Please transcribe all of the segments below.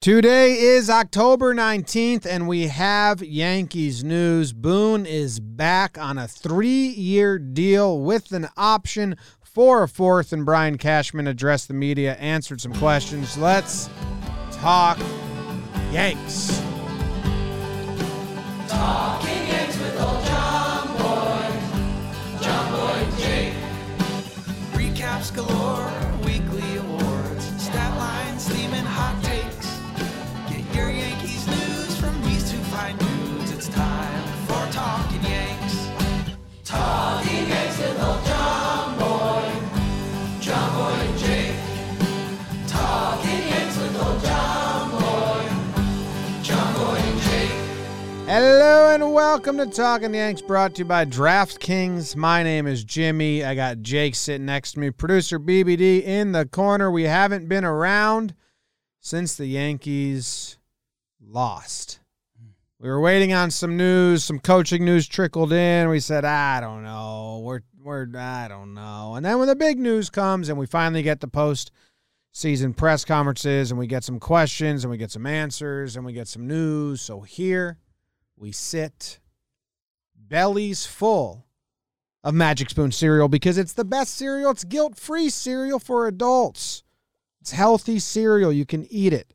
Today is October 19th, and we have Yankees news. Boone is back on a three year deal with an option for a fourth, and Brian Cashman addressed the media, answered some questions. Let's talk Yanks. Talking Yanks with old John Boy, Jomboy Jake. Recaps galore, Hello and welcome to Talking the Yanks, brought to you by DraftKings. My name is Jimmy. I got Jake sitting next to me, producer BBD in the corner. We haven't been around since the Yankees lost. We were waiting on some news, some coaching news trickled in. We said, I don't know. We're we're I don't know. And then when the big news comes and we finally get the post season press conferences and we get some questions and we get some answers and we get some news. So here we sit bellies full of Magic Spoon cereal because it's the best cereal. It's guilt free cereal for adults. It's healthy cereal. You can eat it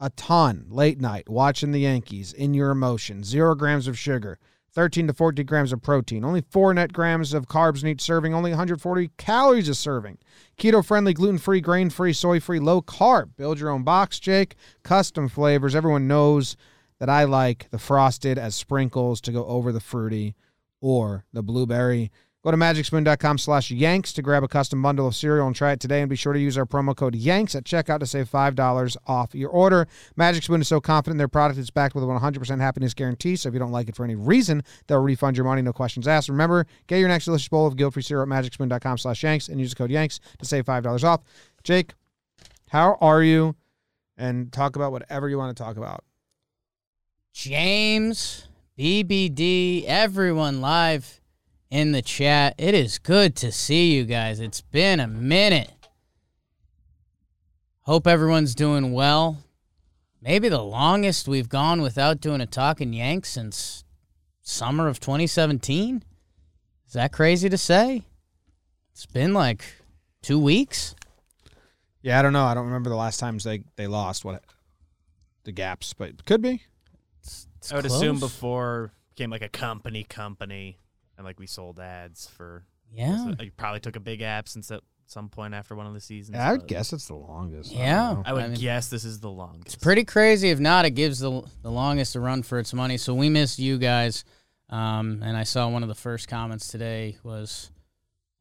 a ton late night watching the Yankees in your emotions. Zero grams of sugar, 13 to 14 grams of protein, only four net grams of carbs in each serving, only 140 calories a serving. Keto friendly, gluten free, grain free, soy free, low carb. Build your own box, Jake. Custom flavors. Everyone knows that I like the frosted as sprinkles to go over the fruity or the blueberry. Go to magicspoon.com slash yanks to grab a custom bundle of cereal and try it today. And be sure to use our promo code yanks at checkout to save $5 off your order. Magic Spoon is so confident in their product is backed with a 100% happiness guarantee. So if you don't like it for any reason, they'll refund your money, no questions asked. Remember, get your next delicious bowl of guilt-free cereal at magicspoon.com slash yanks and use the code yanks to save $5 off. Jake, how are you? And talk about whatever you want to talk about. James, BBD, everyone live in the chat. It is good to see you guys. It's been a minute. Hope everyone's doing well. Maybe the longest we've gone without doing a talking Yanks since summer of 2017. Is that crazy to say? It's been like two weeks. Yeah, I don't know. I don't remember the last times they, they lost what the gaps, but could be. It's I would assume before became like a company company, and like we sold ads for. Yeah. so you probably took a big absence at some point after one of the seasons. Yeah, I would guess it's the longest. Yeah. know. I would I mean- guess this is the longest. It's pretty crazy. If not, it gives the the longest a run for its money. So we missed you guys. Um, and I saw one of the first comments today was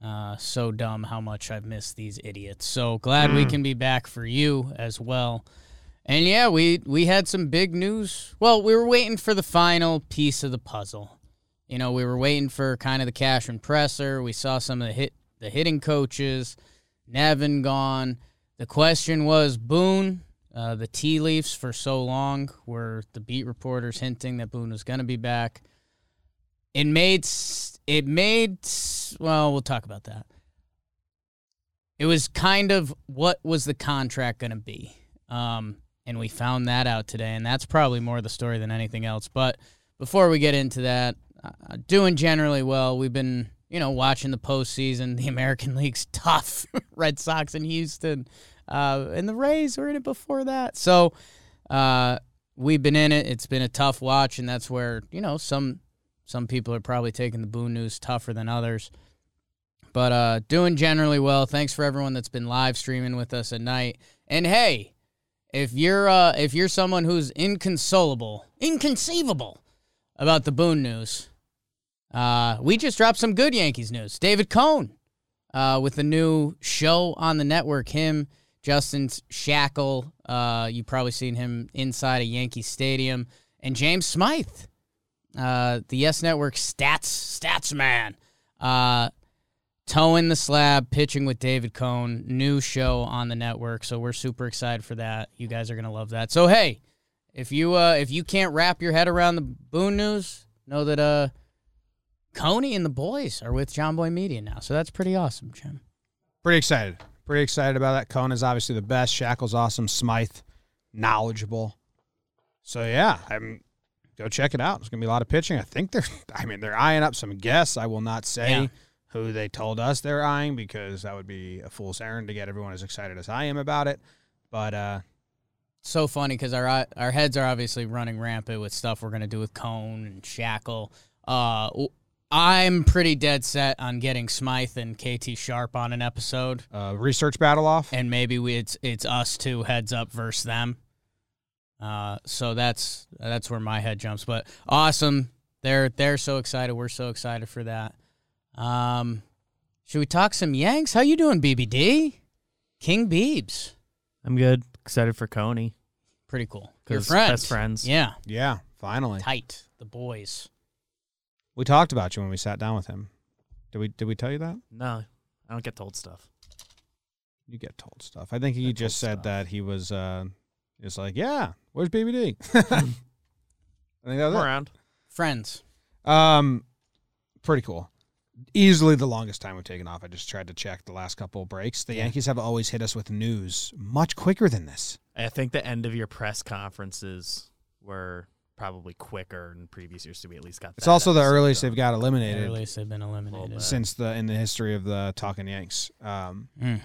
uh, so dumb how much I've missed these idiots. So glad we can be back for you as well. And yeah, we we had some big news. Well, we were waiting for the final piece of the puzzle. You know, we were waiting for kind of the Cashman presser. We saw some of the hit the hitting coaches. Nevin gone. The question was Boone. Uh, the tea leaves for so long were the beat reporters hinting that Boone was going to be back. It made it made well, we'll talk about that. It was kind of what was the contract going to be, um, and we found that out today, and that's probably more the story than anything else. But before we get into that, uh, doing generally well. We've been you know watching the postseason. The American League's tough. Red Sox in Houston, uh, and the Rays were in it before that. So uh, we've been in it. It's been a tough watch, and that's where you know some some people are probably taking the Boone news tougher than others. But uh, doing generally well. Thanks for everyone that's been live streaming with us at night. And hey, if you're uh, if you're someone who's inconsolable, inconceivable about the Boone news, uh, we just dropped some good Yankees news. David Cone uh, with the new show on the network. Him, Justin Shackil. Uh, you've probably seen him inside a Yankee Stadium, and James Smyth, uh, the Yes Network stats stats man. Toeing the slab, pitching with David Cone, new show on the network. So we're super excited for that. You guys are gonna love that. So hey, if you uh, if you can't wrap your head around the Boone news, know that uh, Coney and the boys are with Jomboy Media now. So that's pretty awesome, Jim. Pretty excited. Pretty excited about that. Cone is obviously the best. Shackil's awesome. Smyth, knowledgeable. So yeah, I'm go check it out. There's gonna be a lot of pitching. I think they're I mean they're eyeing up some guests. I will not say Yeah. Who they told us they're eyeing because that would be a fool's errand to get everyone as excited as I am about it. But uh So funny because our our heads are obviously running rampant with stuff we're gonna do with Cone and Shackil. Uh, I'm pretty dead set on getting Smyth and Katie Sharp on an episode. uh research battle off. and maybe we, it's it's us two heads up versus them. Uh, so that's that's where my head jumps. But awesome, they're they're so excited. We're so excited for that. Um, should we talk some Yanks? How you doing, BBD? King Beebs, I'm good. Excited for Coney. pretty cool. Your 'Cause friend, best friends. yeah, Yeah, finally. tight. The boys. We talked about you when we sat down with him. Did we did we tell you that? No, I don't get told stuff. You get told stuff. I think he Get just told said stuff. that he was uh he was like, Yeah, where's BBD? I think that was I'm it. around. Friends. Um, pretty cool. Easily the longest time we've taken off. I just tried to check the last couple breaks. The Yeah. Yankees have always hit us with news much quicker than this. I think the end of your press conferences were probably quicker in previous years, so we at least got. It's also the earliest they've got eliminated Earliest they've been eliminated. since the in the history of the Talking Yanks. Um, Mm.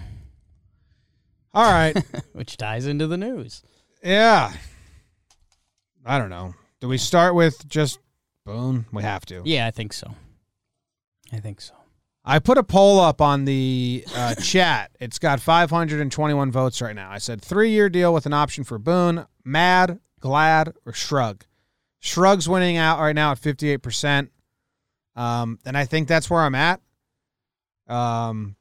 all right, Which ties into the news. yeah. I don't know. Do we start with just Boone? We have to. Yeah, I think so. I think so. I put a poll up on the uh, chat. It's got 521 votes right now. I said three year deal with an option for Boone, Mad, Glad, or Shrug. Shrug's winning out right now at 58%. Um, and I think that's where I'm at. Um,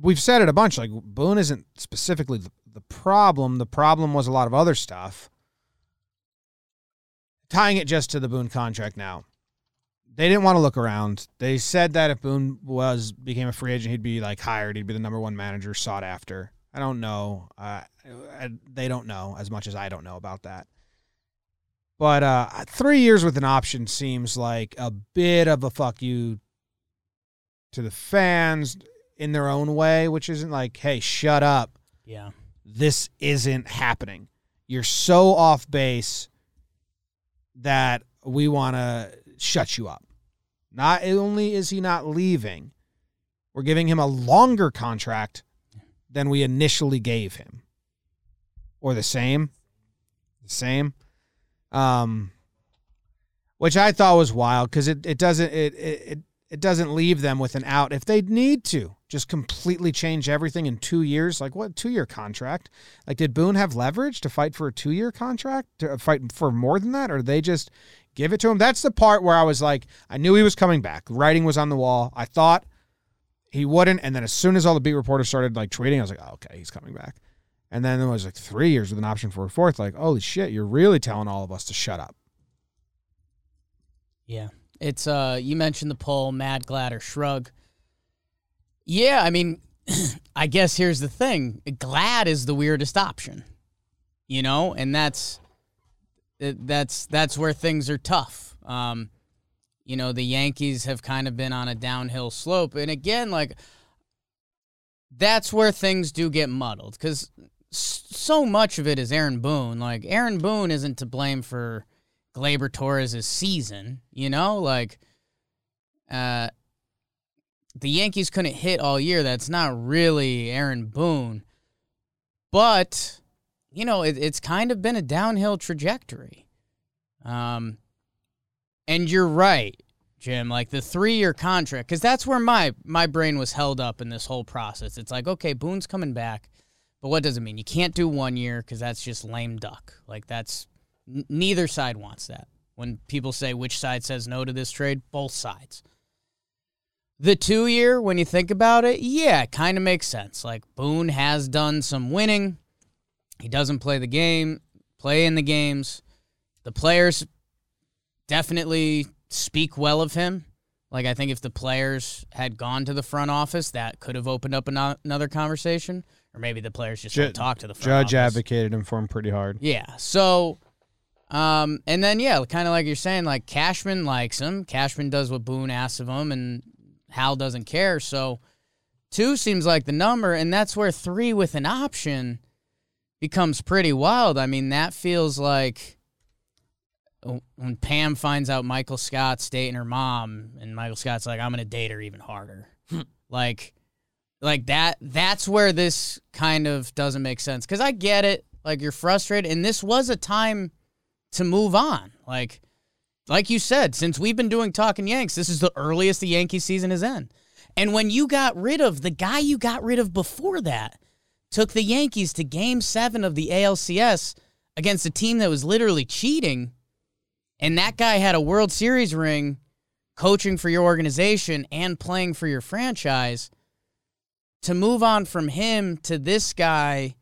we've said it a bunch. Like Boone isn't specifically the, the problem. The problem was a lot of other stuff. Tying it just to the Boone contract now they didn't want to look around. They said that if Boone was became a free agent, he'd be like hired. He'd be the number one manager sought after. I don't know. Uh, I, they don't know as much as I don't know about that. But uh, three years with an option seems like a bit of a fuck you to the fans in their own way, which isn't like, hey, shut up Yeah. this isn't happening. You're so off base that we want to shut you up. Not only is he not leaving, we're giving him a longer contract than we initially gave him. Or the same. The same. Um which I thought was wild because it, it doesn't it, it it doesn't leave them with an out if they need to just completely change everything in two years. Like what two year contract? Like did Boone have leverage to fight for a two year contract to fight for more than that, or they just give it to him? That's the part where I was like, I knew he was coming back. Writing was on the wall. I thought he wouldn't, and then as soon as all the beat reporters started like tweeting, I was like, oh, okay, he's coming back. And then it was like three years with an option for a fourth. Like, holy shit, you're really telling all of us to shut up. Yeah. It's uh you mentioned the poll, Mad Glad or Shrug. Yeah, I mean, I guess here's the thing. Glad is the weirdest option. You know, and that's that's that's where things are tough. Um you know, the Yankees have kind of been on a downhill slope and again like that's where things do get muddled cuz so much of it is Aaron Boone. Like Aaron Boone isn't to blame for Gleyber Torres' season, you know? Like uh the Yankees couldn't hit all year. That's not really Aaron Boone. But, you know, it, it's kind of been a downhill trajectory. Um and you're right, Jim, like the 3-year contract cuz that's where my my brain was held up in this whole process. It's like, okay, Boone's coming back. But what does it mean? You can't do 1 year cuz that's just lame duck. Like that's N- neither side wants that. When people say which side says no to this trade, both sides. The two year, when you think about it, yeah, it kind of makes sense. Like Boone has done some winning. He doesn't play the game, play in the games. The players definitely speak well of him. Like I think if the players had gone to the front office, that could have opened up ano- another conversation. Or maybe the players just Ju- don't talk to the front Judge office. advocated him for him pretty hard. Yeah. So, um, and then yeah, kind of like you're saying, like Cashman likes him. Cashman does what Boone asks of him, and Hal doesn't care. So, two seems like the number, and that's where three with an option becomes pretty wild. I mean, that feels like uh, when Pam finds out Michael Scott's dating her mom, and Michael Scott's like, "I'm gonna date her even harder." like, like that. That's where this kind of doesn't make sense because I get it. Like you're frustrated, and this was a time to move on. Like, like you said, since we've been doing Talking Yanks, this is the earliest the Yankee season is in. And when you got rid of the guy you got rid of before that, took the Yankees to game seven of the ALCS against a team that was literally cheating, and that guy had a World Series ring coaching for your organization and playing for your franchise. To move on from him to this guy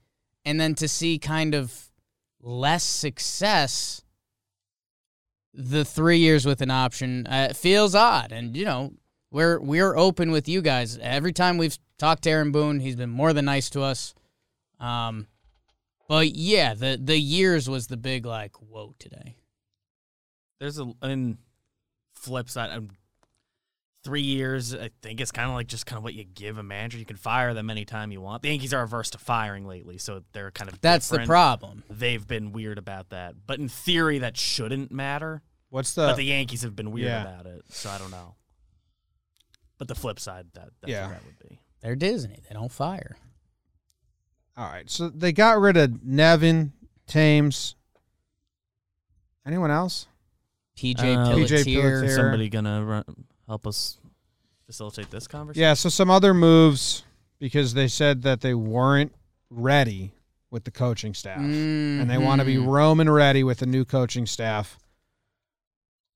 and then to see kind of less success the three years with an option uh, feels odd. And you know we're we're open with you guys. Every time we've talked to aaron boone he's been more than nice to us um but yeah the the years was the big like whoa today There's a and flip side. Um, three years, I think it's kind of like just kind of what you give a manager. You can fire them anytime you want. The Yankees are averse to firing lately, so they're kind of that's the problem They've been weird about that, but in theory, that shouldn't matter. What's the? but the Yankees have been weird yeah. about it, so I don't know. But the flip side, that that's Yeah. what that would be. They're disney they don't fire all right, so they got rid of Nevin, Thames. Anyone else? pj Uh, Pilittere, PJ Pilittere. Somebody gonna run, help us facilitate this conversation? Yeah, so some other moves because they said that they weren't ready with the coaching staff. And they want to be Mhm. Roman ready with the new coaching staff.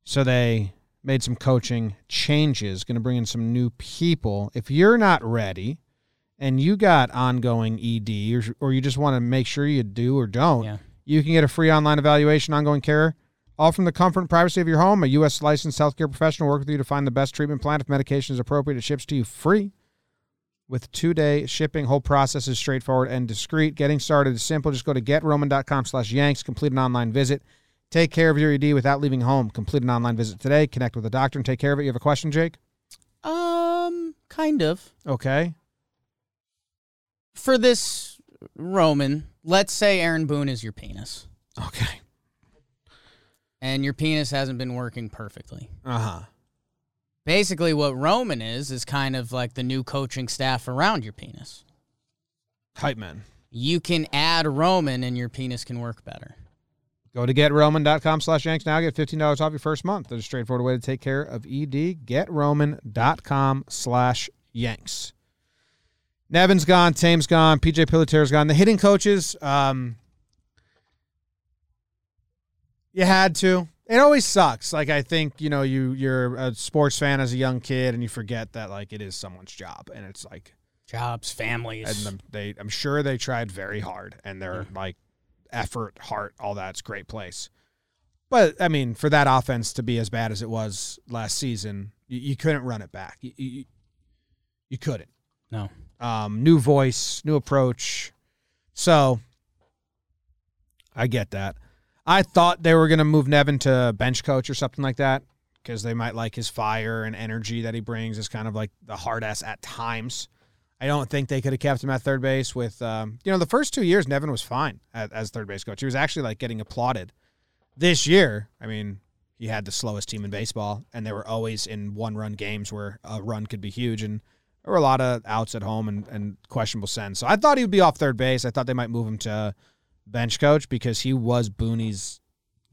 So they made some coaching changes, going to bring in some new people. If you're not ready and you got ongoing ED or, or you just want to make sure you do or don't, Yeah. you can get a free online evaluation, ongoing care, all from the comfort and privacy of your home. A U.S. licensed healthcare professional will work with you to find the best treatment plan. If medication is appropriate, it ships to you free. With two-day shipping, whole process is straightforward and discreet. Getting started is simple. Just go to getroman.com slash yanks, complete an online visit. Take care of your ED without leaving home. Complete an online visit today. Connect with a doctor and take care of it. You have a question, Jake? um kind of Okay. for this roman let's say aaron boone is your penis Okay. and your penis hasn't been working perfectly. Uh-huh. Basically, what Roman is is kind of like the new coaching staff around your penis. Hype man. You can add Roman, and your penis can work better. Go to getroman.com slash yanks now. Get $15 off your first month. There's a straightforward way to take care of ED. Getroman.com slash yanks. Nevin's gone. Thames's gone. PJ Pilittere's gone. The hitting coaches, um, you had to. It always sucks. Like I think you know you you're a sports fan as a young kid and you forget that like it is someone's job and it's like Jobs, families. and they I'm sure they tried very hard and their like effort, heart, all that's great place. But I mean, for that offense to be as bad as it was last season, you, you couldn't run it back. You, you, you couldn't. no. Um, new voice, new approach. So I get that. I thought they were going to move Nevin to bench coach or something like that because they might like his fire and energy that he brings is kind of like the hard ass at times. I don't think they could have kept him at third base with, um, you know, the first two years Nevin was fine at, as third base coach. He was actually like getting applauded. This year, I mean, he had the slowest team in baseball, and they were always in one run games where a run could be huge. And there were a lot of outs at home and, and questionable sends. So I thought he would be off third base. I thought they might move him to bench coach because he was Booney's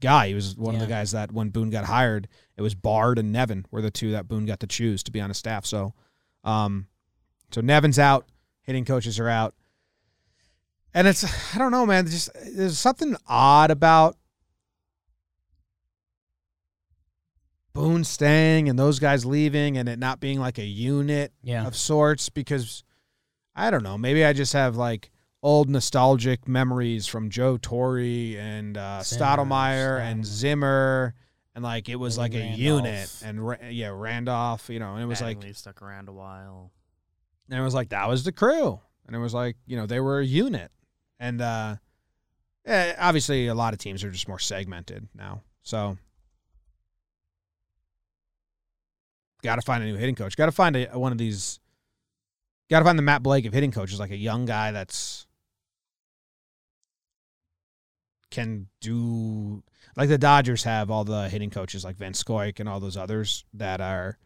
guy. He was one of the guys that when Boone got hired, it was Bard and Nevin were the two that Boone got to choose to be on his staff. So, um, so Nevin's out, hitting coaches are out, and it's I don't know, man. Just there's something odd about Boone staying and those guys leaving and it not being like a unit Yeah. of sorts because I don't know. Maybe I just have like old nostalgic memories from Joe Torre and uh, Zimmer, Stottlemyre and Zimmer. And like it was like a Randolph. unit, and yeah, Randolph, you know, and it was like, Mattingly stuck around a while. And it was like that was the crew, and it was like you know they were a unit, and uh, eh, obviously a lot of teams are just more segmented now, so got to find a new hitting coach. Got to find a, one of these. Got to find the Matt Blake of hitting coaches, like a young guy that's can do like the Dodgers have all the hitting coaches like Van Scoyoc and all those others that are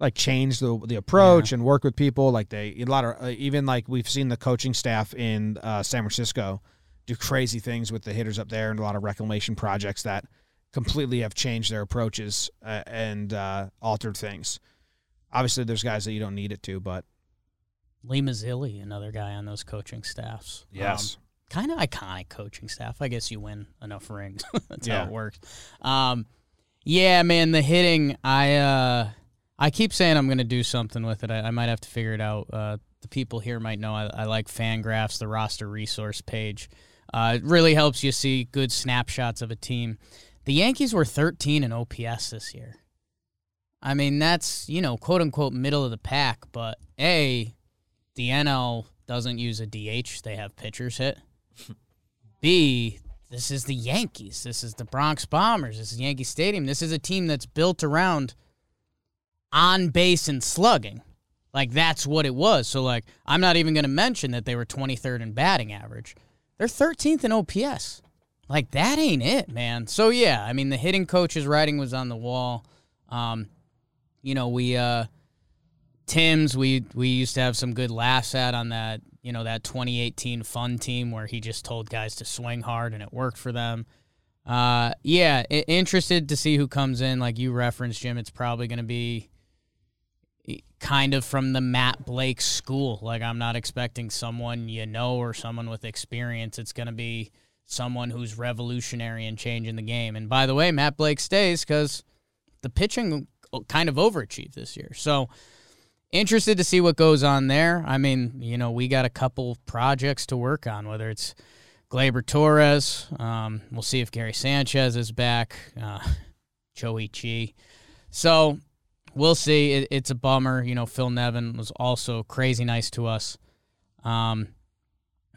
like change the the approach and work with people. Like they a lot of uh, even like we've seen the coaching staff in uh, San Francisco do crazy things with the hitters up there and a lot of reclamation projects that completely have changed their approaches uh, and uh, altered things. Obviously, there's guys that you don't need it to, but Lee Mazzilli, another guy on those coaching staffs. Yes. Kind of iconic coaching staff. I guess you win enough rings. That's Yeah. how it works. Um, yeah, man, the hitting. I uh, I keep saying I'm going to do something with it. I, I might have to figure it out. Uh, the people here might know I, I like Fangraphs, the roster resource page. Uh, it really helps you see good snapshots of a team. The Yankees were 13 in OPS this year. I mean, that's, you know, quote unquote middle of the pack, but A, the NL doesn't use a DH, they have pitchers hit. B, this is the Yankees. This is the Bronx Bombers. This is Yankee Stadium. This is a team that's built around on base and slugging. Like that's what it was. So like I'm not even going to mention that they were 23rd in batting average. They're 13th in OPS. Like that ain't it, man. So yeah, I mean the hitting coach's writing was on the wall. Um, you know we uh, Tim's we we used to have some good laughs at on that you know that 2018 fun team where he just told guys to swing hard and it worked for them. Uh, yeah, interested to see who comes in. Like you referenced, Jim, it's probably going to be kind of from the Matt Blake school. Like I'm not expecting someone you know or someone with experience. It's going to be someone who's revolutionary and changing the game. And by the way, Matt Blake stays because the pitching kind of overachieved this year. So interested to see what goes on there. I mean, you know, we got a couple projects to work on, whether it's Gleyber Torres. Um, we'll see if Gary Sanchez is back. Uh, Joey Chi. So we'll see. It, it's a bummer. You know, Phil Nevin was also crazy nice to us. Um,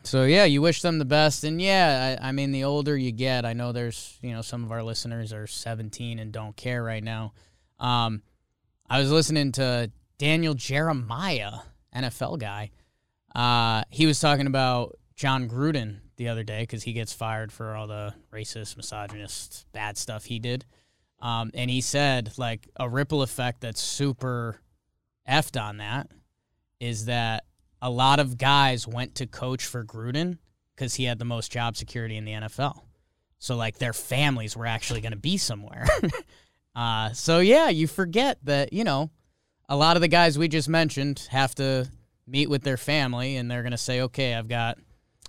so yeah, you wish them the best, and yeah, I, I mean, the older you get, I know there's you know some of our listeners are 17 and don't care right now. Um, I was listening to Daniel Jeremiah, NFL guy. Uh, he was talking about Jon Gruden the other day because he gets fired for all the racist, misogynist, bad stuff he did. Um, and he said like a ripple effect that's super effed on that is that a lot of guys went to coach for Gruden because he had the most job security in the NFL. So like their families were actually going to be somewhere. uh, so yeah, you forget that you know a lot of the guys we just mentioned have to meet with their family and they're going to say, okay, I've got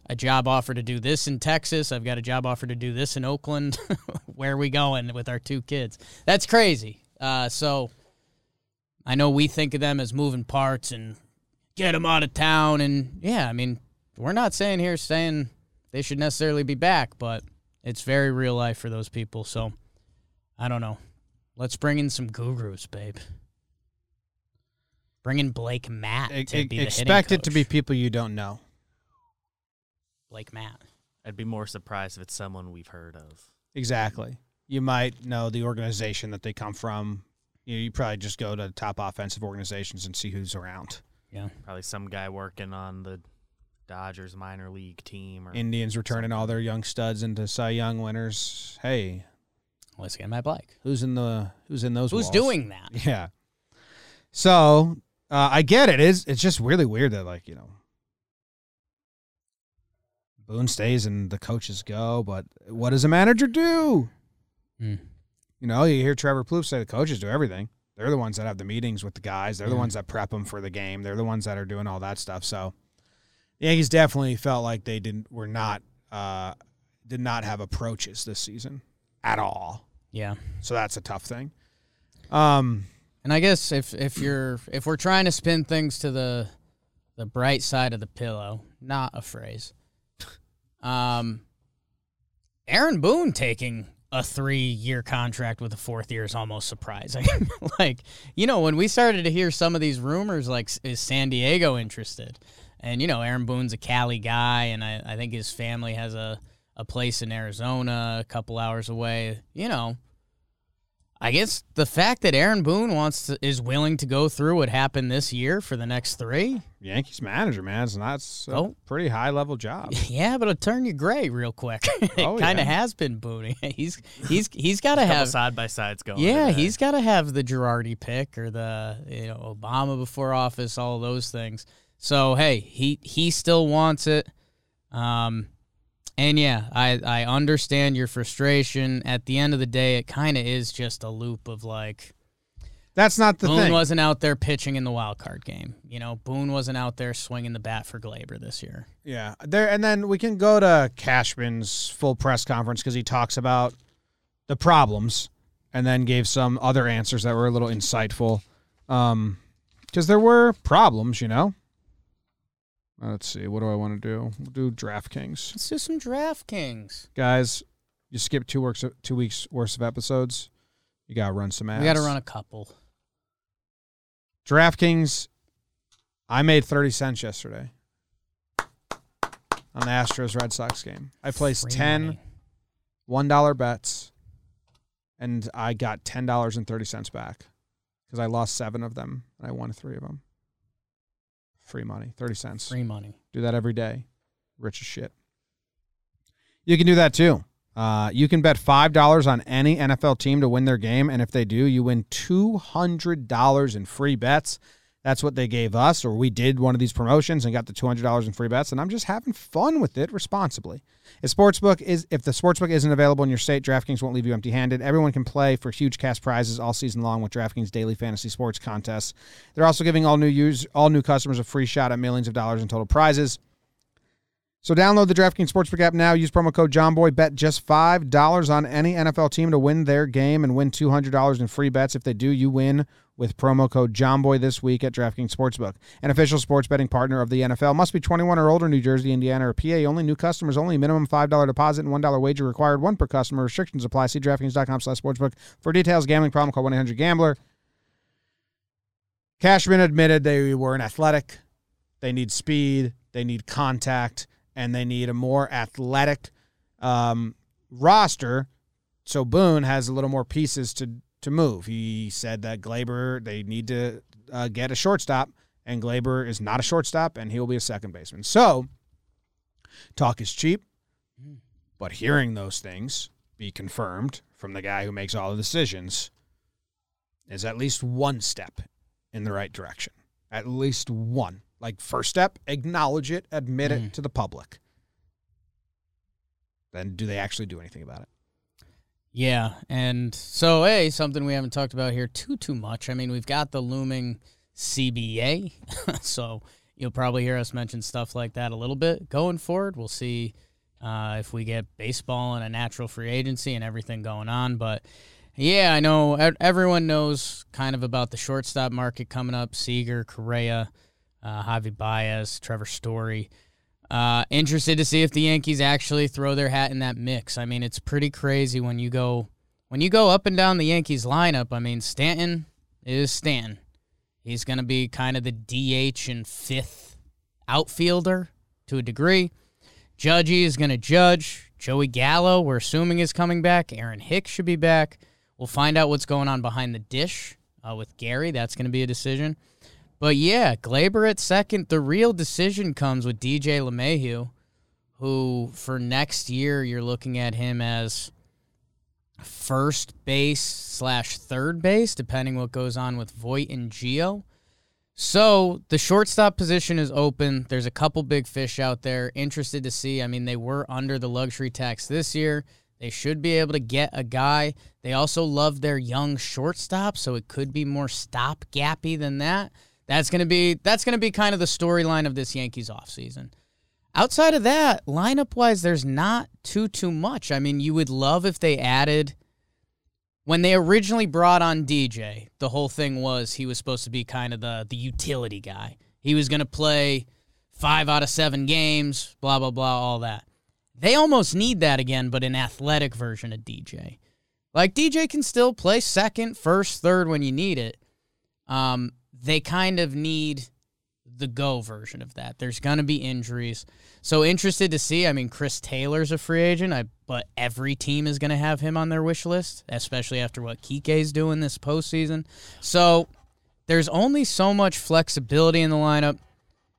a job offer to do this in Texas. I've got a job offer to do this in Oakland. Where are we going with our two kids? That's crazy. Uh, so I know we think of them as moving parts and get them out of town. And yeah, I mean, we're not saying here saying they should necessarily be back, but it's very real life for those people. So I don't know. Let's bring in some gurus, babe. Bring in Blake Matt E- to be the expect it to be people you don't know. Blake Matt. I'd be more surprised if it's someone we've heard of. Exactly. You might know the organization that they come from. You, you probably just go to top offensive organizations and see who's around. Yeah. Probably some guy working on the Dodgers minor league team or Indians returning all their young studs into Cy Young winners. Hey, Let's get my bike. who's in the who's in those? Who's walls? doing that? Yeah. So uh, I get it. It's it's just really weird that like you know Boone stays and the coaches go, but what does a manager do? Hmm. You know, you hear Trevor Plouffe say the coaches do everything. They're the ones that have the meetings with the guys. They're the ones that prep them for the game. They're the ones that are doing all that stuff. So the Yankees definitely felt like they didn't were not uh, did not have approaches this season at all. Yeah. So that's a tough thing. Um, And I guess if if you're if we're trying to spin things to the the bright side of the pillow, not a phrase. Um Aaron Boone taking a 3-year contract with a fourth year is almost surprising. like, you know, when we started to hear some of these rumors like is San Diego interested? And you know, Aaron Boone's a Cali guy and I, I think his family has a a place in Arizona a couple hours away. You know, I guess the fact that Aaron Boone wants to, is willing to go through what happened this year for the next three, Yankees manager, man, it's not it's a Oh. pretty high level job. yeah, but it'll turn you gray real quick. it Oh, kind of yeah. has been Boone. He's he's he's got to Couple have side by sides going. yeah, today. he's got to have the Girardi pick or the you know Obama before office, all those things. So hey, he he still wants it. Um, and yeah, I I understand your frustration. At the end of the day, it kind of is just a loop of like. That's not the Boone thing. wasn't out there pitching in the wild card game. You know, Boone wasn't out there swinging the bat for Gleyber this year. Yeah, there, and then we can go to Cashman's full press conference because he talks about the problems, and then gave some other answers that were a little insightful. Um, because there were problems, you know. Uh, Let's see. What do I want to do? We'll do DraftKings, Let's do some DraftKings. guys. You skip two works, two weeks worth of episodes. You gotta run some ads. We got to run a couple. DraftKings. I made thirty cents yesterday on the Astros Red Sox game. I placed Free ten money. one dollar bets, and I got ten dollars and thirty cents back because I lost seven of them and I won three of them. Free money, thirty cents. Free money. Do that every day. Rich as shit. You can do that too. Uh, you can bet five dollars on any NFL team to win their game, and if they do, you win two hundred dollars in free bets. That's what they gave us, or we did one of these promotions and got the two hundred dollars in free bets. And I'm just having fun with it responsibly. If sportsbook is if the sportsbook isn't available in your state, DraftKings won't leave you empty-handed. Everyone can play for huge cash prizes all season long with DraftKings daily fantasy sports contests. They're also giving all new use all new customers a free shot at millions of dollars in total prizes. So download the DraftKings Sportsbook app now. Use promo code JOMBOY. Bet just $5 on any NFL team to win their game and win $200 in free bets. If they do, you win with promo code JOMBOY this week at DraftKings Sportsbook. An official sports betting partner of the NFL. Must be 21 or older, New Jersey, Indiana, or PA. Only new customers only. Minimum $5 deposit and $1 wager required. One per customer. Restrictions apply. See DraftKings.com slash sportsbook for details. Gambling problem, call 1-800-GAMBLER. Cashman admitted they were an athletic. They need speed. They need contact and they need a more athletic um, roster. So Boone has a little more pieces to to move. He said that Gleyber they need to uh, get a shortstop, and Gleyber is not a shortstop, and he will be a second baseman. So talk is cheap, but hearing those things be confirmed from the guy who makes all the decisions is at least one step in the right direction. At least one. Like first step, acknowledge it, admit Mhm. it to the public. Then do they actually do anything about it? Yeah, and so hey, something we haven't talked about here too too much. I mean, we've got the looming CBA, so you'll probably hear us mention stuff like that a little bit going forward. We'll see uh, if we get baseball and a natural free agency and everything going on. But yeah, I know everyone knows kind of about the shortstop market coming up: Seager, Correa, uh, Javi Baez, Trevor Story. Uh, interested to see if the Yankees actually throw their hat in that mix. I mean, it's pretty crazy when you go when you go up and down the Yankees lineup. I mean, Stanton is Stanton. He's going to be kind of the DH and fifth outfielder to a degree. Judgy is going to judge. Joey Gallo, we're assuming, is coming back. Aaron Hicks should be back. We'll find out what's going on behind the dish uh, with Gary. That's going to be a decision. But yeah, Gleyber at second. The real decision comes with DJ LeMahieu, who for next year you're looking at him as first base slash third base, depending what goes on with Voit and Gio. So the shortstop position is open. There's a couple big fish out there. Interested to see. I mean, they were under the luxury tax this year. They should be able to get a guy. They also love their young shortstop, so it could be more stopgappy than that. That's gonna be that's gonna be kind of the storyline of this Yankees offseason. Outside of that, lineup wise, there's not too too much. I mean, you would love if they added when they originally brought on DJ, the whole thing was he was supposed to be kind of the the utility guy. He was to play 5 out of 7 games, blah blah blah, all that. They almost need that again, but an athletic version of DJ. Like DJ can still play second, first, third when you need it. Um, they kind of need the go version of that. There's going to be injuries. So interested to see. I mean, Chris Taylor's a free agent, I, but every team is going to have him on their wish list, especially after what Kike's doing this postseason. So there's only so much flexibility in the lineup,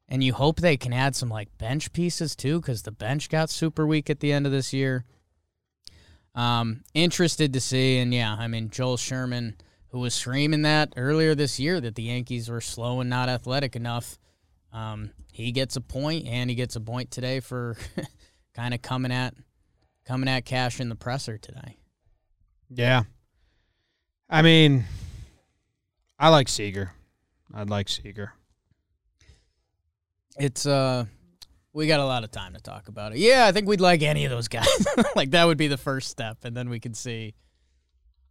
and you hope they can add some like bench pieces too, because the bench got super weak at the end of this year. Um, interested to see, and yeah, I mean Joel Sherman, who was screaming that earlier this year that the Yankees were slow and not athletic enough. Um, he gets a point, and he gets a point today for kind of coming at coming at Cash in the presser today. Yeah. I mean, I like Seager. I'd like Seager. It's uh, we got a lot of time to talk about it. Yeah, I think we'd like any of those guys. like that would be the first step, and then we could see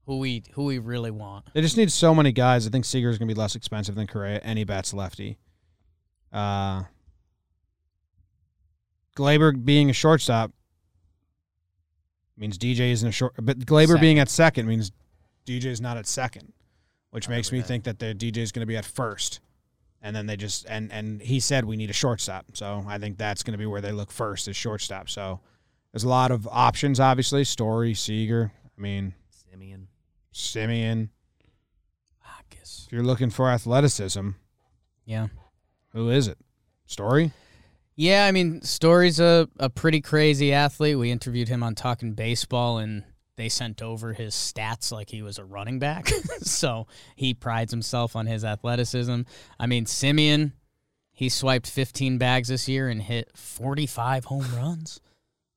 who we who we really want. They just need so many guys. I think Seager is going to be less expensive than Correa. Any bats lefty. Uh, Gleyber being a shortstop means DJ isn't a short, but Gleyber Second. being at second means DJ is not at second, which I makes me remember that. think that the DJ is going to be at first, and then they just and and he said we need a shortstop, so I think that's going to be where they look first is shortstop. So there's a lot of options, obviously. Story, Seager. I mean, Semien. Semien. I guess. If you're looking for athleticism, Yeah. who is it? Story? Yeah, I mean, Story's a, a pretty crazy athlete. We interviewed him on Talking Baseball, and they sent over his stats like he was a running back. so he prides himself on his athleticism. I mean, Semien, he swiped 15 bags this year and hit 45 home runs.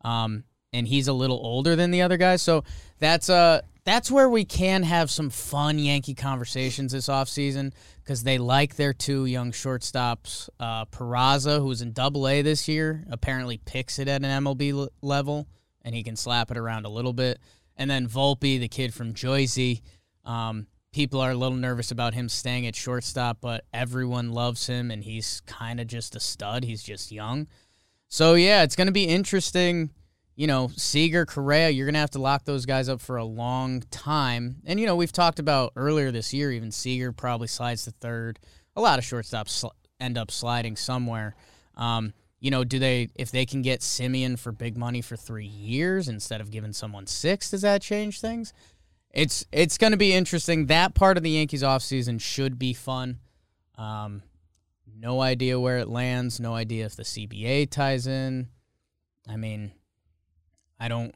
Um, and he's a little older than the other guys. So that's uh that's where we can have some fun Yankee conversations this offseason because they like their two young shortstops. Uh, Peraza, who's in Double A this year, apparently picks it at an MLB l- level, and he can slap it around a little bit. And then Volpe, the kid from Jersey, um, people are a little nervous about him staying at shortstop, but everyone loves him, and he's kind of just a stud. He's just young. So yeah, it's going to be interesting. You know, Seager, Correa, you're going to have to lock those guys up for a long time. And you know, we've talked about earlier this year, even Seager probably slides to third. A lot of shortstops sl- end up sliding somewhere. Um, you know, do they if they can get Semien for big money for three years instead of giving someone six? Does that change things? It's it's going to be interesting. That part of the Yankees offseason should be fun. Um, no idea where it lands. No idea if the CBA ties in. I mean, I don't.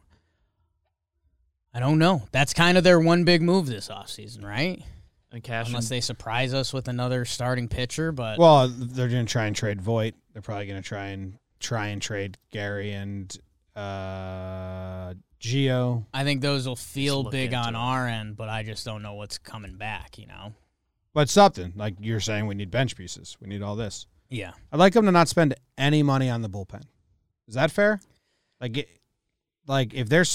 I don't know. That's kind of their one big move this offseason, right? And Cash. Unless they surprise us with another starting pitcher, but Well, they're going to try and trade Voit. They're probably going to try and try and trade Gary and uh, Gio. I think those will feel big on it. our end, but I just don't know what's coming back, you know? But something like you're saying, we need bench pieces. We need all this. Yeah. I'd like them to not spend any money on the bullpen. Is that fair? Like, it- like if they're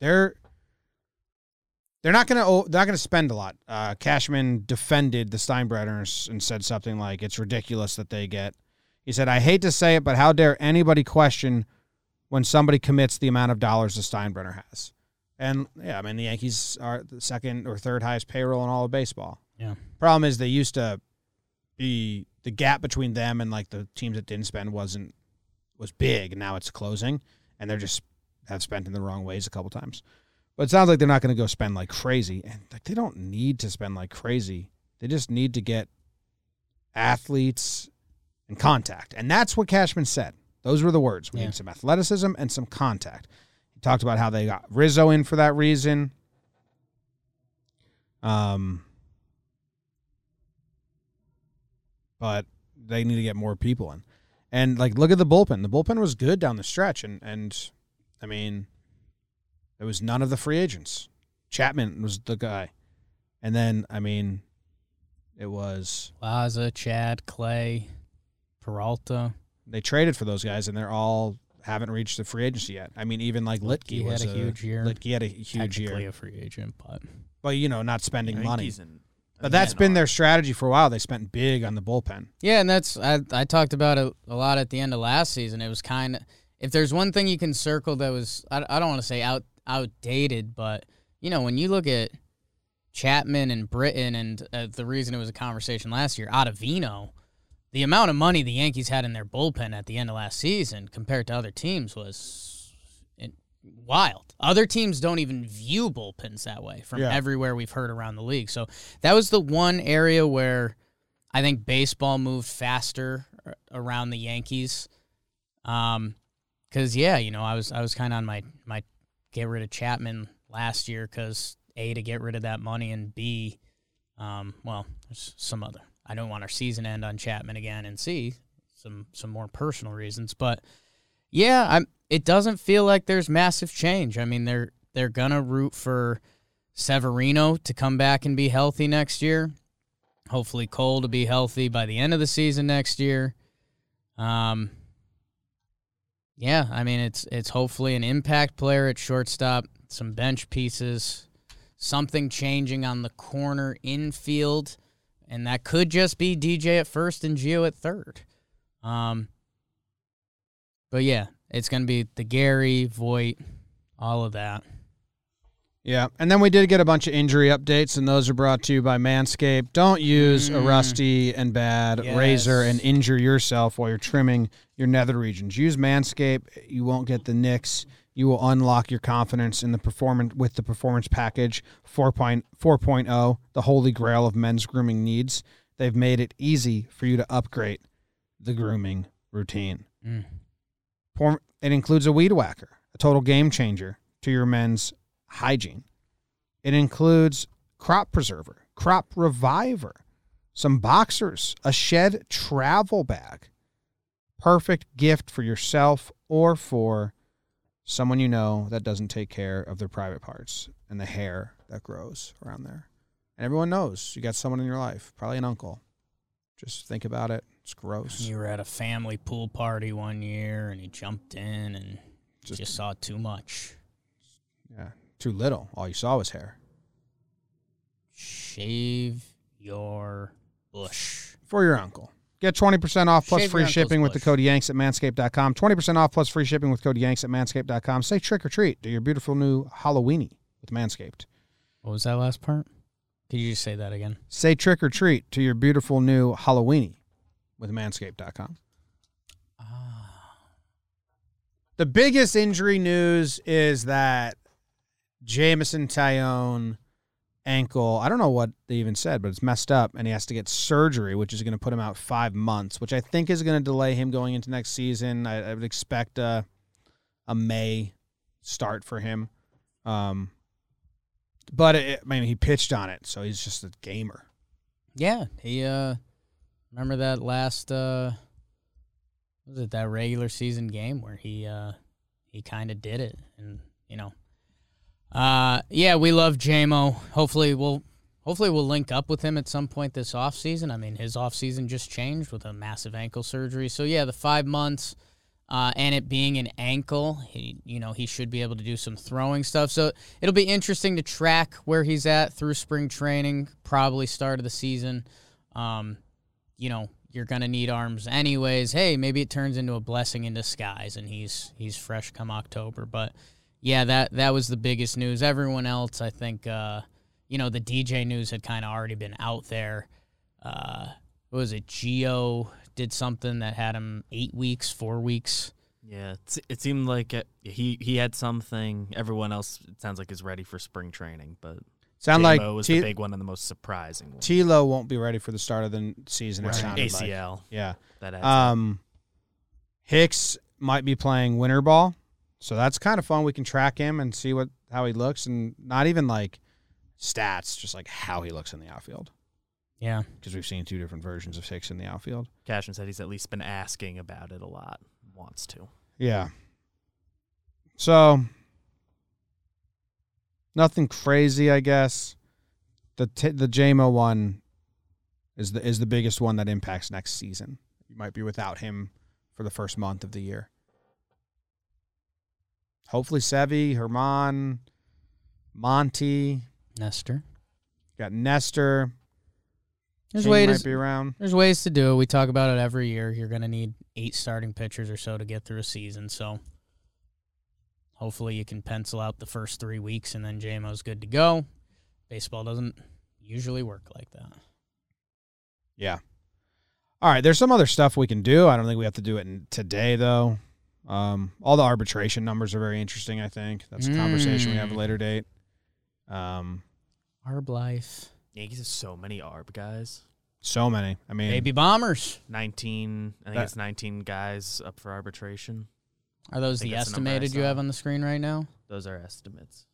they're they're not gonna they're not gonna spend a lot. Uh, Cashman defended the Steinbrenners and said something like, "It's ridiculous that they get." He said, "I hate to say it, but how dare anybody question when somebody commits the amount of dollars the Steinbrenner has?" And yeah, I mean the Yankees are the second or third highest payroll in all of baseball. Yeah. Problem is they used to be the gap between them and like the teams that didn't spend wasn't was big and now it's closing and they're just have spent in the wrong ways a couple times. But it sounds like they're not going to go spend like crazy and like they don't need to spend like crazy. They just need to get athletes and contact. And that's what Cashman said. Those were the words. We Yeah. need some athleticism and some contact. He talked about how they got Rizzo in for that reason. Um but they need to get more people in. And like look at the bullpen. The bullpen was good down the stretch and and I mean there was none of the free agents. Chapman was the guy. And then I mean it was Plaza, Chad, Clay, Peralta. they traded for those guys and they're all haven't reached the free agency yet. I mean even like Luetge He was had a huge year. Luetge had a huge Technically year. a free agent, but but you know, not spending money. Yankees and- But that's and been are- their strategy for a while. They spent big on the bullpen. Yeah, and that's I I talked about it a lot at the end of last season. It was kind of if there's one thing you can circle that was I, I don't want to say out outdated, but you know when you look at Chapman and Britton and uh, the reason it was a conversation last year, Ottavino, the amount of money the Yankees had in their bullpen at the end of last season compared to other teams was wild. Other teams don't even view bullpens that way from Yeah. everywhere we've heard around the league. So that was the one area where I think baseball moved faster around the Yankees. Um, cause yeah, you know, I was I was kind of on my my get rid of Chapman last year because a to get rid of that money and b, um, well, there's some other. I don't want our season end on Chapman again, and c some some more personal reasons, but yeah, I'm. It doesn't feel like there's massive change. I mean, they're they're gonna root for Severino to come back and be healthy next year. Hopefully, Cole to be healthy by the end of the season next year. Um, yeah, I mean it's it's hopefully an impact player at shortstop, some bench pieces, something changing on the corner infield, and that could just be DJ at first and Gio at third. Um, but yeah, it's gonna be the Gary Voit, all of that. Yeah, and then we did get a bunch of injury updates, and those are brought to you by Manscaped. Don't use a Mm. rusty and bad Yes. razor and injure yourself while you're trimming your nether regions. Use Manscaped. You won't get the nicks. You will unlock your confidence in the performance with the performance package 4.4.0, oh, the holy grail of men's grooming needs. They've made it easy for you to upgrade the grooming routine. Mm. It includes a weed whacker, a total game changer to your men's hygiene. It includes crop preserver, crop reviver, some boxers, a shed travel bag. Perfect gift for yourself or for someone you know that doesn't take care of their private parts and the hair that grows around there. And everyone knows you got someone in your life, probably an uncle. Just think about it. It's gross. You were at a family pool party one year, and he jumped in and Just- just, saw too much. Yeah. Too little. All you saw was hair. Shave your bush. for your uncle. Get 20% off plus Shave free shipping with the code Yanks at manscaped.com. 20% off plus free shipping with code Yanks at manscaped.com. Say trick or treat to your beautiful new Halloweeny with Manscaped. What was that last part? Could you just say that again? Say trick or treat to your beautiful new Halloweeny with manscaped.com. Ah. The biggest injury news is that Jameson Taillon ankle, I don't know what they even said, but it's messed up and he has to get surgery, which is going to put him out five months, which I think is going to delay him going into next season. I, I would expect a, a May start for him. Um, but it, I mean, he pitched on it, so he's just a gamer. Yeah, he uh remember that last uh was it that regular season game where he uh he kind of did it and you know uh yeah, we love JMO. Hopefully we'll hopefully we'll link up with him at some point this offseason. I mean, his offseason just changed with a massive ankle surgery. So yeah, the 5 months uh, and it being an ankle, he, you know, he should be able to do some throwing stuff. So it'll be interesting to track where he's at through spring training, probably start of the season. Um, you know, you're gonna need arms anyways. Hey, maybe it turns into a blessing in disguise, and he's he's fresh come October. But yeah, that that was the biggest news. Everyone else, I think, uh, you know, the DJ news had kind of already been out there. Uh, what was it? Gio did something that had him eight weeks, four weeks. Yeah, it's, it seemed like it, he he had something. Everyone else, it sounds like, is ready for spring training, but Sound like was T- the big one and the most surprising one. Tilo won't be ready for the start of the season. It Right. sounded like. ACL. Yeah. That adds. Um, Hicks might be playing winter ball, so that's kind of fun. We can track him and see what how he looks, and not even like stats, just like how he looks in the outfield, Yeah, because we've seen two different versions of Hicks in the outfield. Cashman said he's at least been asking about it a lot. Wants to. Yeah. So nothing crazy, I guess. The t- the JMO one is the is the biggest one that impacts next season. You might be without him for the first month of the year. Hopefully, Sevi, Herman, Monty, Nestor. Got Nestor. There's King ways. might be around. There's ways to do it. We talk about it every year. You're going to need eight starting pitchers or so to get through a season. So hopefully you can pencil out the first three weeks and then JMO's good to go. Baseball doesn't usually work like that. Yeah. All right. There's some other stuff we can do. I don't think we have to do it in today though. Um, all the arbitration numbers are very interesting. I think that's a conversation we have at a Mm. later date. Um, Arb life. Yankees have so many ARB guys. so many. I mean, Baby Bombers. 19, I think That- it's 19 guys up for arbitration. Are those the that's the estimated you have on the screen right now? Those are estimates.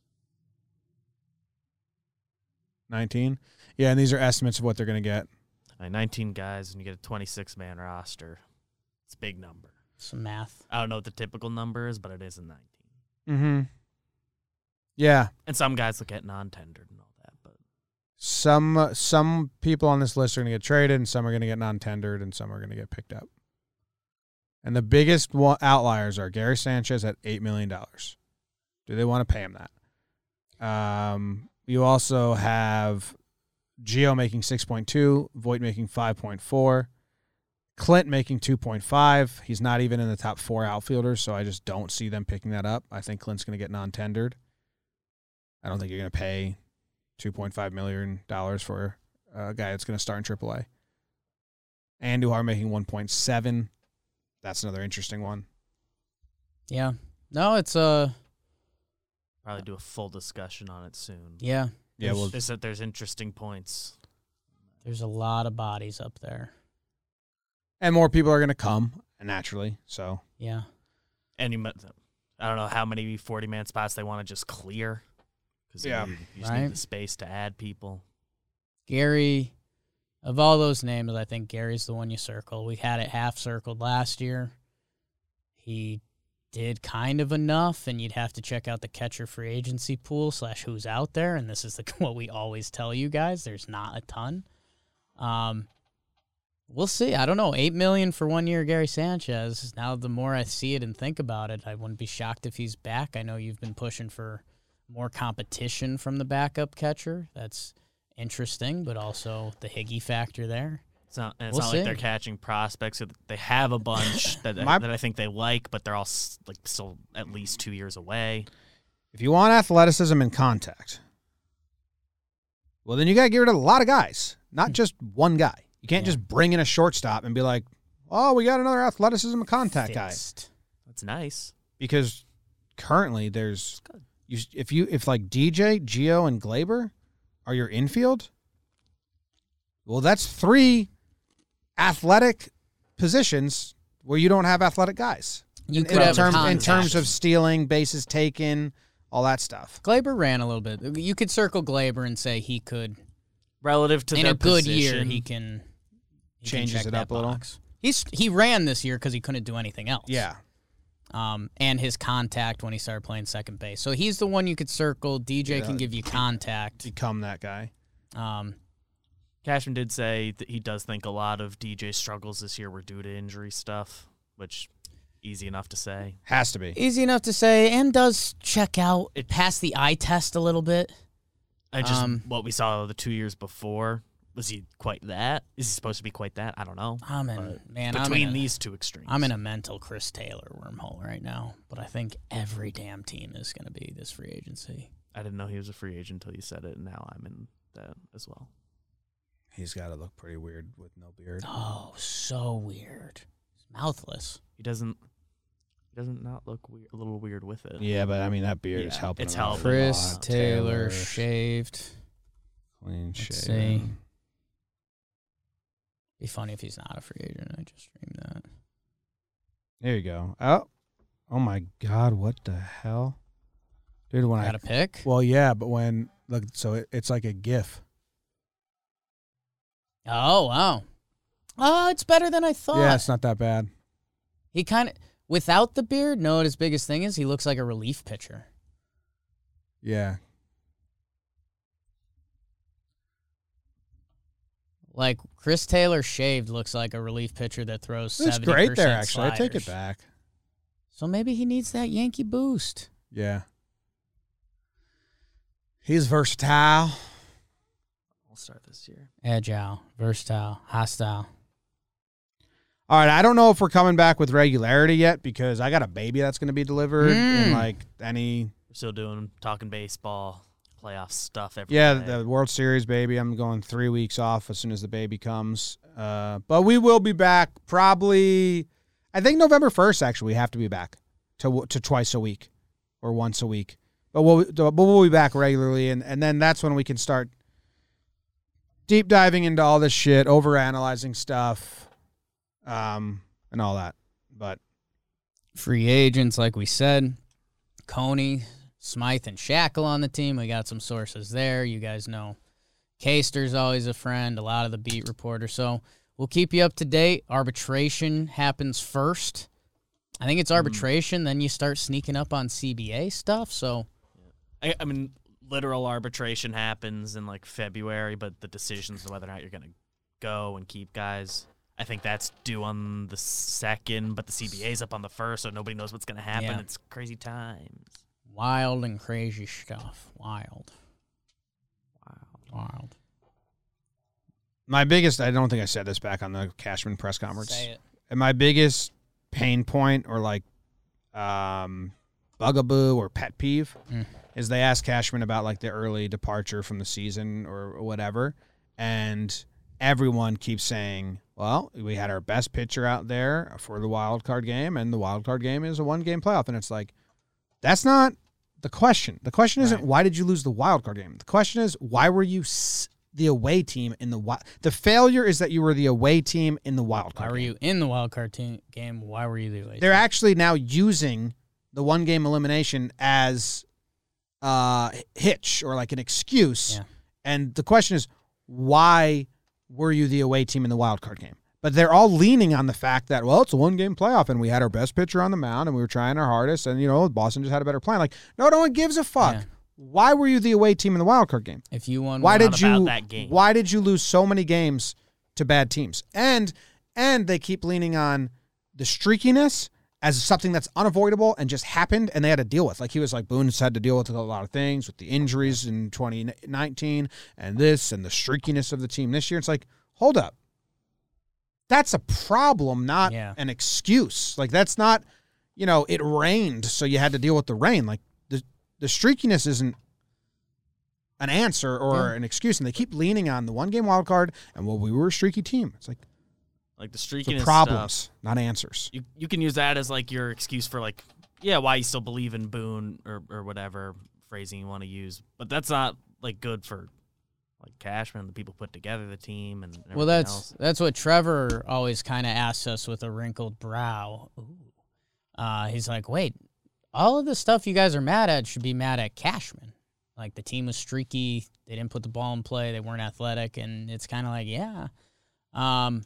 19. Yeah, and these are estimates of what they're going to get. Like 19 guys, and you get a 26 man roster. It's a big number. Some math. I don't know what the typical number is, but it is a 19. Mm-hmm. Yeah. And some guys will get non tendered and all that. But Some some people on this list are going to get traded, and some are going to get non-tendered, and some are going to get picked up. And the biggest outliers are Gary Sanchez at eight million dollars. Do they want to pay him that? Um, you also have Gio making six point two, Voit making five point four, Clint making two point five. He's not even in the top four outfielders, so I just don't see them picking that up. I think Clint's going to get non-tendered. I don't think you're going to pay two point five million dollars for a guy that's going to start in AAA. Andujar making one point seven. That's another interesting one. Yeah. No, it's uh probably do a full discussion on it soon. yeah. Yeah, well, There's, there's interesting points. There's a lot of bodies up there. And more people are going to come naturally. So Yeah. And you, might- I don't know how many 40 man spots they want to just clear. Because Yeah. you, you just Right. need the space to add people. Gary, of all those names, I think Gary's the one you circle. We had it half circled last year. He did kind of enough, and you'd have to check out the catcher free agency pool slash who's out there. And this is the, what we always tell you guys: there's not a ton. Um, we'll see. I don't know. Eight million for one year, Gary Sanchez. Now, the more I see it and think about it, I wouldn't be shocked if he's back. I know you've been pushing for more competition from the backup catcher. That's interesting, but also the Higgy factor there. It's not, and it's We'll not like they're catching prospects. They have a bunch that, My- that I think they like, but they're all like still at least two years away. if you want athleticism and contact, well, then you got to get rid of a lot of guys, not hmm. just one guy. You can't Yeah. just bring in a shortstop and be like, "Oh, we got another athleticism and contact guy." That's nice. Because currently, there's you if you if like DJ, Gio, and Gleyber are your infield. Well, that's three athletic positions where you don't have athletic guys. You in, could in have terms in terms of stealing, bases taken, all that stuff. Gleyber ran a little bit. You could circle Gleyber and say he could Relative to in their a good year he can he Changes it that up a little. box. He's he ran this year because he couldn't do anything else. Yeah, Um, and his contact when he started playing second base. So he's the one you could circle. DJ Yeah. can give you contact. become that guy. Um, Cashman did say that he does think a lot of DJ's struggles this year were due to injury stuff, which easy enough to say. Has to be. easy enough to say, and does check out it passed the eye test a little bit. I just Um, what we saw the two years before was he quite that? Is he supposed to be quite that? I don't know. I'm in But man. I'm Between in a- these two extremes, I'm in a mental Chris Taylor wormhole right now, but I think every damn team is going to be this free agency. I didn't know he was a free agent until you said it, and now I'm in that as well. He's got to look pretty weird with no beard. Oh, so weird. He's mouthless. He doesn't. He doesn't not look weird, a little weird with it. Yeah, but I mean that beard is helping. it's him helping. Chris lot. Taylor, shaved. clean Let's shaven. Be funny if he's not a free agent. I just streamed that. There you go. Oh, oh my God! What the hell, dude? When I Got a pick? well, yeah, but when look, so it, it's like a GIF. Oh wow. Oh, it's better than I thought. Yeah, it's not that bad. He kind of without the beard. No, what his biggest thing is? He looks like a relief pitcher. Yeah, Like Chris Taylor shaved looks like a relief pitcher that throws. it's great there. Actually, I take it back. So maybe he needs that Yankee boost. Yeah, he's versatile. I'll start this year. Agile, versatile, hostile. All right, I don't know if we're coming back with regularity yet because I got a baby that's going to be delivered in Mm. like any We're still doing talking baseball, playoff stuff every yeah day. the World Series baby. I'm going three weeks off as soon as the baby comes. Uh, but we will be back probably. I think November first. Actually, we have to be back to to twice a week or once a week. But we'll but we'll be back regularly, and and then that's when we can start deep diving into all this shit, over analyzing stuff, um, and all that. But Free agents, like we said, Coney, Smyth, and Shackil on the team. We got some sources there. You guys know Caster's always a friend, a lot of the beat reporters. So we'll keep you up to date. Arbitration happens first. I think it's mm-hmm. arbitration, then you start sneaking up on CBA stuff. So I, I mean, literal arbitration happens in like February, but the decisions on whether or not you're going to go and keep guys, I think that's due on the second, but the CBA's up on the first, so nobody knows what's going to happen. Yeah. It's crazy times. Wild and crazy stuff. Wild. Wild. Wild. My biggest, I don't think I said this back on the Cashman press conference. Say it. And my biggest pain point or like um, bugaboo or pet peeve Mm. is they ask Cashman about like the early departure from the season or whatever, and everyone keeps saying, "Well, we had our best pitcher out there for the wild card game, and the wild card game is a one game playoff," and it's like that's not the question. The question isn't Right. why did you lose the wild card game. The question is why were you s- the away team in the wild? The failure is that you were the away team in the wild Why card. were game. you in the wild card team game? Why were you the away They're team? actually now using the one game elimination as uh hitch or like an excuse. Yeah. And the question is why were you the away team in the wild card game? But they're all leaning on the fact that well, it's a one game playoff and we had our best pitcher on the mound and we were trying our hardest and you know, Boston just had a better plan. Like, no, no one gives a fuck. Yeah. Why were you the away team in the wild card game? If you won, Why did you that game. why did you lose so many games to bad teams? And and they keep leaning on the streakiness as something that's unavoidable and just happened and they had to deal with. Like he was like Boone's had to deal with a lot of things with the injuries in 2019 and this and the streakiness of the team this year. It's like, hold up. That's a problem, not Yeah. an excuse. Like that's not, you know, it rained, so you had to deal with the rain. Like the the streakiness isn't an answer or Yeah. an excuse, and they keep leaning on the one game wild card and well, we were a streaky team. It's like Like the so streakiness problems, stuff, not answers. you you can use that as like your excuse for like, yeah, why you still believe in Boone or or whatever phrasing you want to use, but that's not like good for like Cashman, the people put together the team, and Well, that's else. that's what Trevor always kind of asks us with a wrinkled brow. Uh, he's like, wait, all of the stuff you guys are mad at should be mad at Cashman. Like the team was streaky, they didn't put the ball in play, they weren't athletic, and it's kind of like, yeah. Um.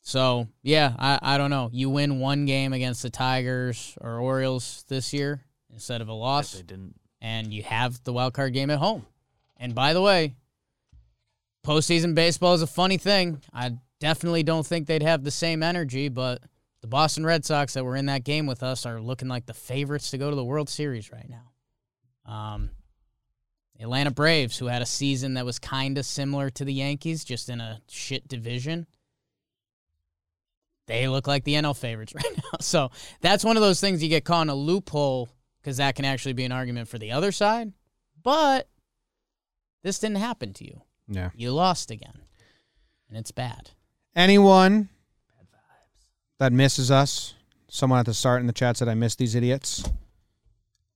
So yeah, I I don't know. You win one game against the Tigers or Orioles this year instead of a loss they didn't. and you have the wild card game at home. And by the way, postseason baseball is a funny thing. I definitely don't think they'd have the same energy, but the Boston Red Sox that were in that game with us are looking like the favorites to go to the World Series right now. Um, Atlanta Braves, who had a season that was kind of similar to the Yankees, just in a shit division, they look like the NL favorites right now. So that's one of those things you get caught in a loophole because that can actually be an argument for the other side. But this didn't happen to you. Yeah. You lost again, and it's bad. Anyone that misses us, someone at the start in the chat said, I miss these idiots.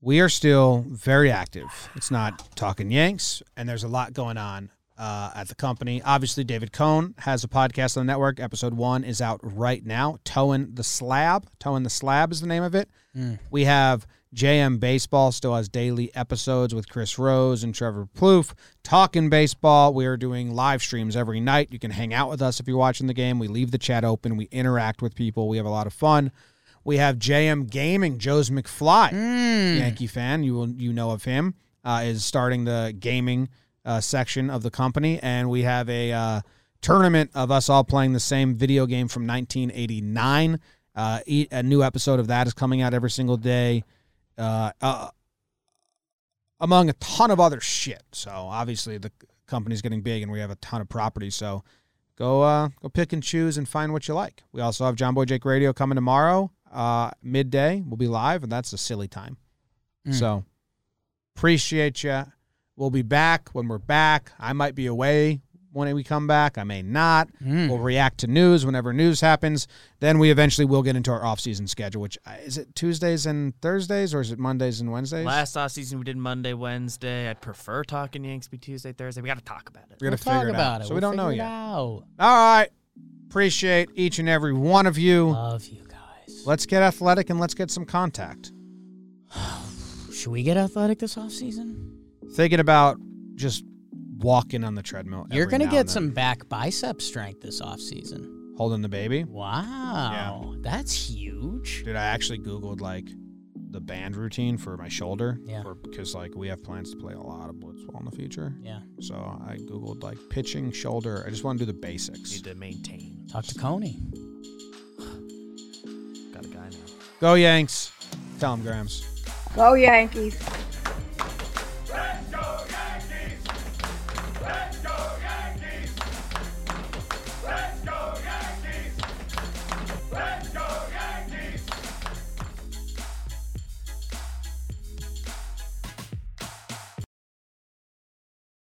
We are still very active. It's not talking Yanks, and there's a lot going on uh, at the company. Obviously, David Cone has a podcast on the network. Episode one is out right now. Toeing the Slab. Toeing the Slab is the name of it. Mm. We have JM Baseball still has daily episodes with Chris Rose and Trevor Plouffe. Talking baseball. We are doing live streams every night. You can hang out with us if you're watching the game. We leave the chat open. We interact with people. We have a lot of fun. We have JM Gaming. Joe's McFly, Mm. Yankee fan. You will you know of him. Uh, is starting the gaming uh, section of the company, and we have a uh, tournament of us all playing the same video game from 1989. Uh, a new episode of that is coming out every single day. Uh, uh, among a ton of other shit. So obviously the company's getting big and we have a ton of property. So go uh, go pick and choose and find what you like. We also have Jomboy Jake Radio coming tomorrow, uh, midday. We'll be live, and that's a silly time. Mm. So appreciate you. We'll be back when we're back. I might be away when we come back. I may not. Mm. We'll react to news whenever news happens. Then we eventually will get into our off-season schedule. Which uh, is it Tuesdays and Thursdays, or is it Mondays and Wednesdays? Last off season we did Monday, Wednesday. I'd prefer talking Yanks be Tuesday, Thursday. We got to talk about it. We're gonna We'll talk figure it about out. it. So we We'll don't know figure it yet. out. All right. Appreciate each and every one of you. Love you guys. Let's get athletic and let's get some contact. Should we get athletic this offseason? Thinking about just walking on the treadmill. You're gonna get some back bicep strength this offseason. holding the baby. Wow. That's huge. Dude, I actually Googled like the band routine for my shoulder. Yeah. Because like we have plans to play a lot of blitzball in the future. Yeah. So I Googled like pitching, shoulder. I just want to do the basics. Need to maintain. Talk to Coney. Got a guy now. Go Yanks. Tell him, Grams. Go Yankees.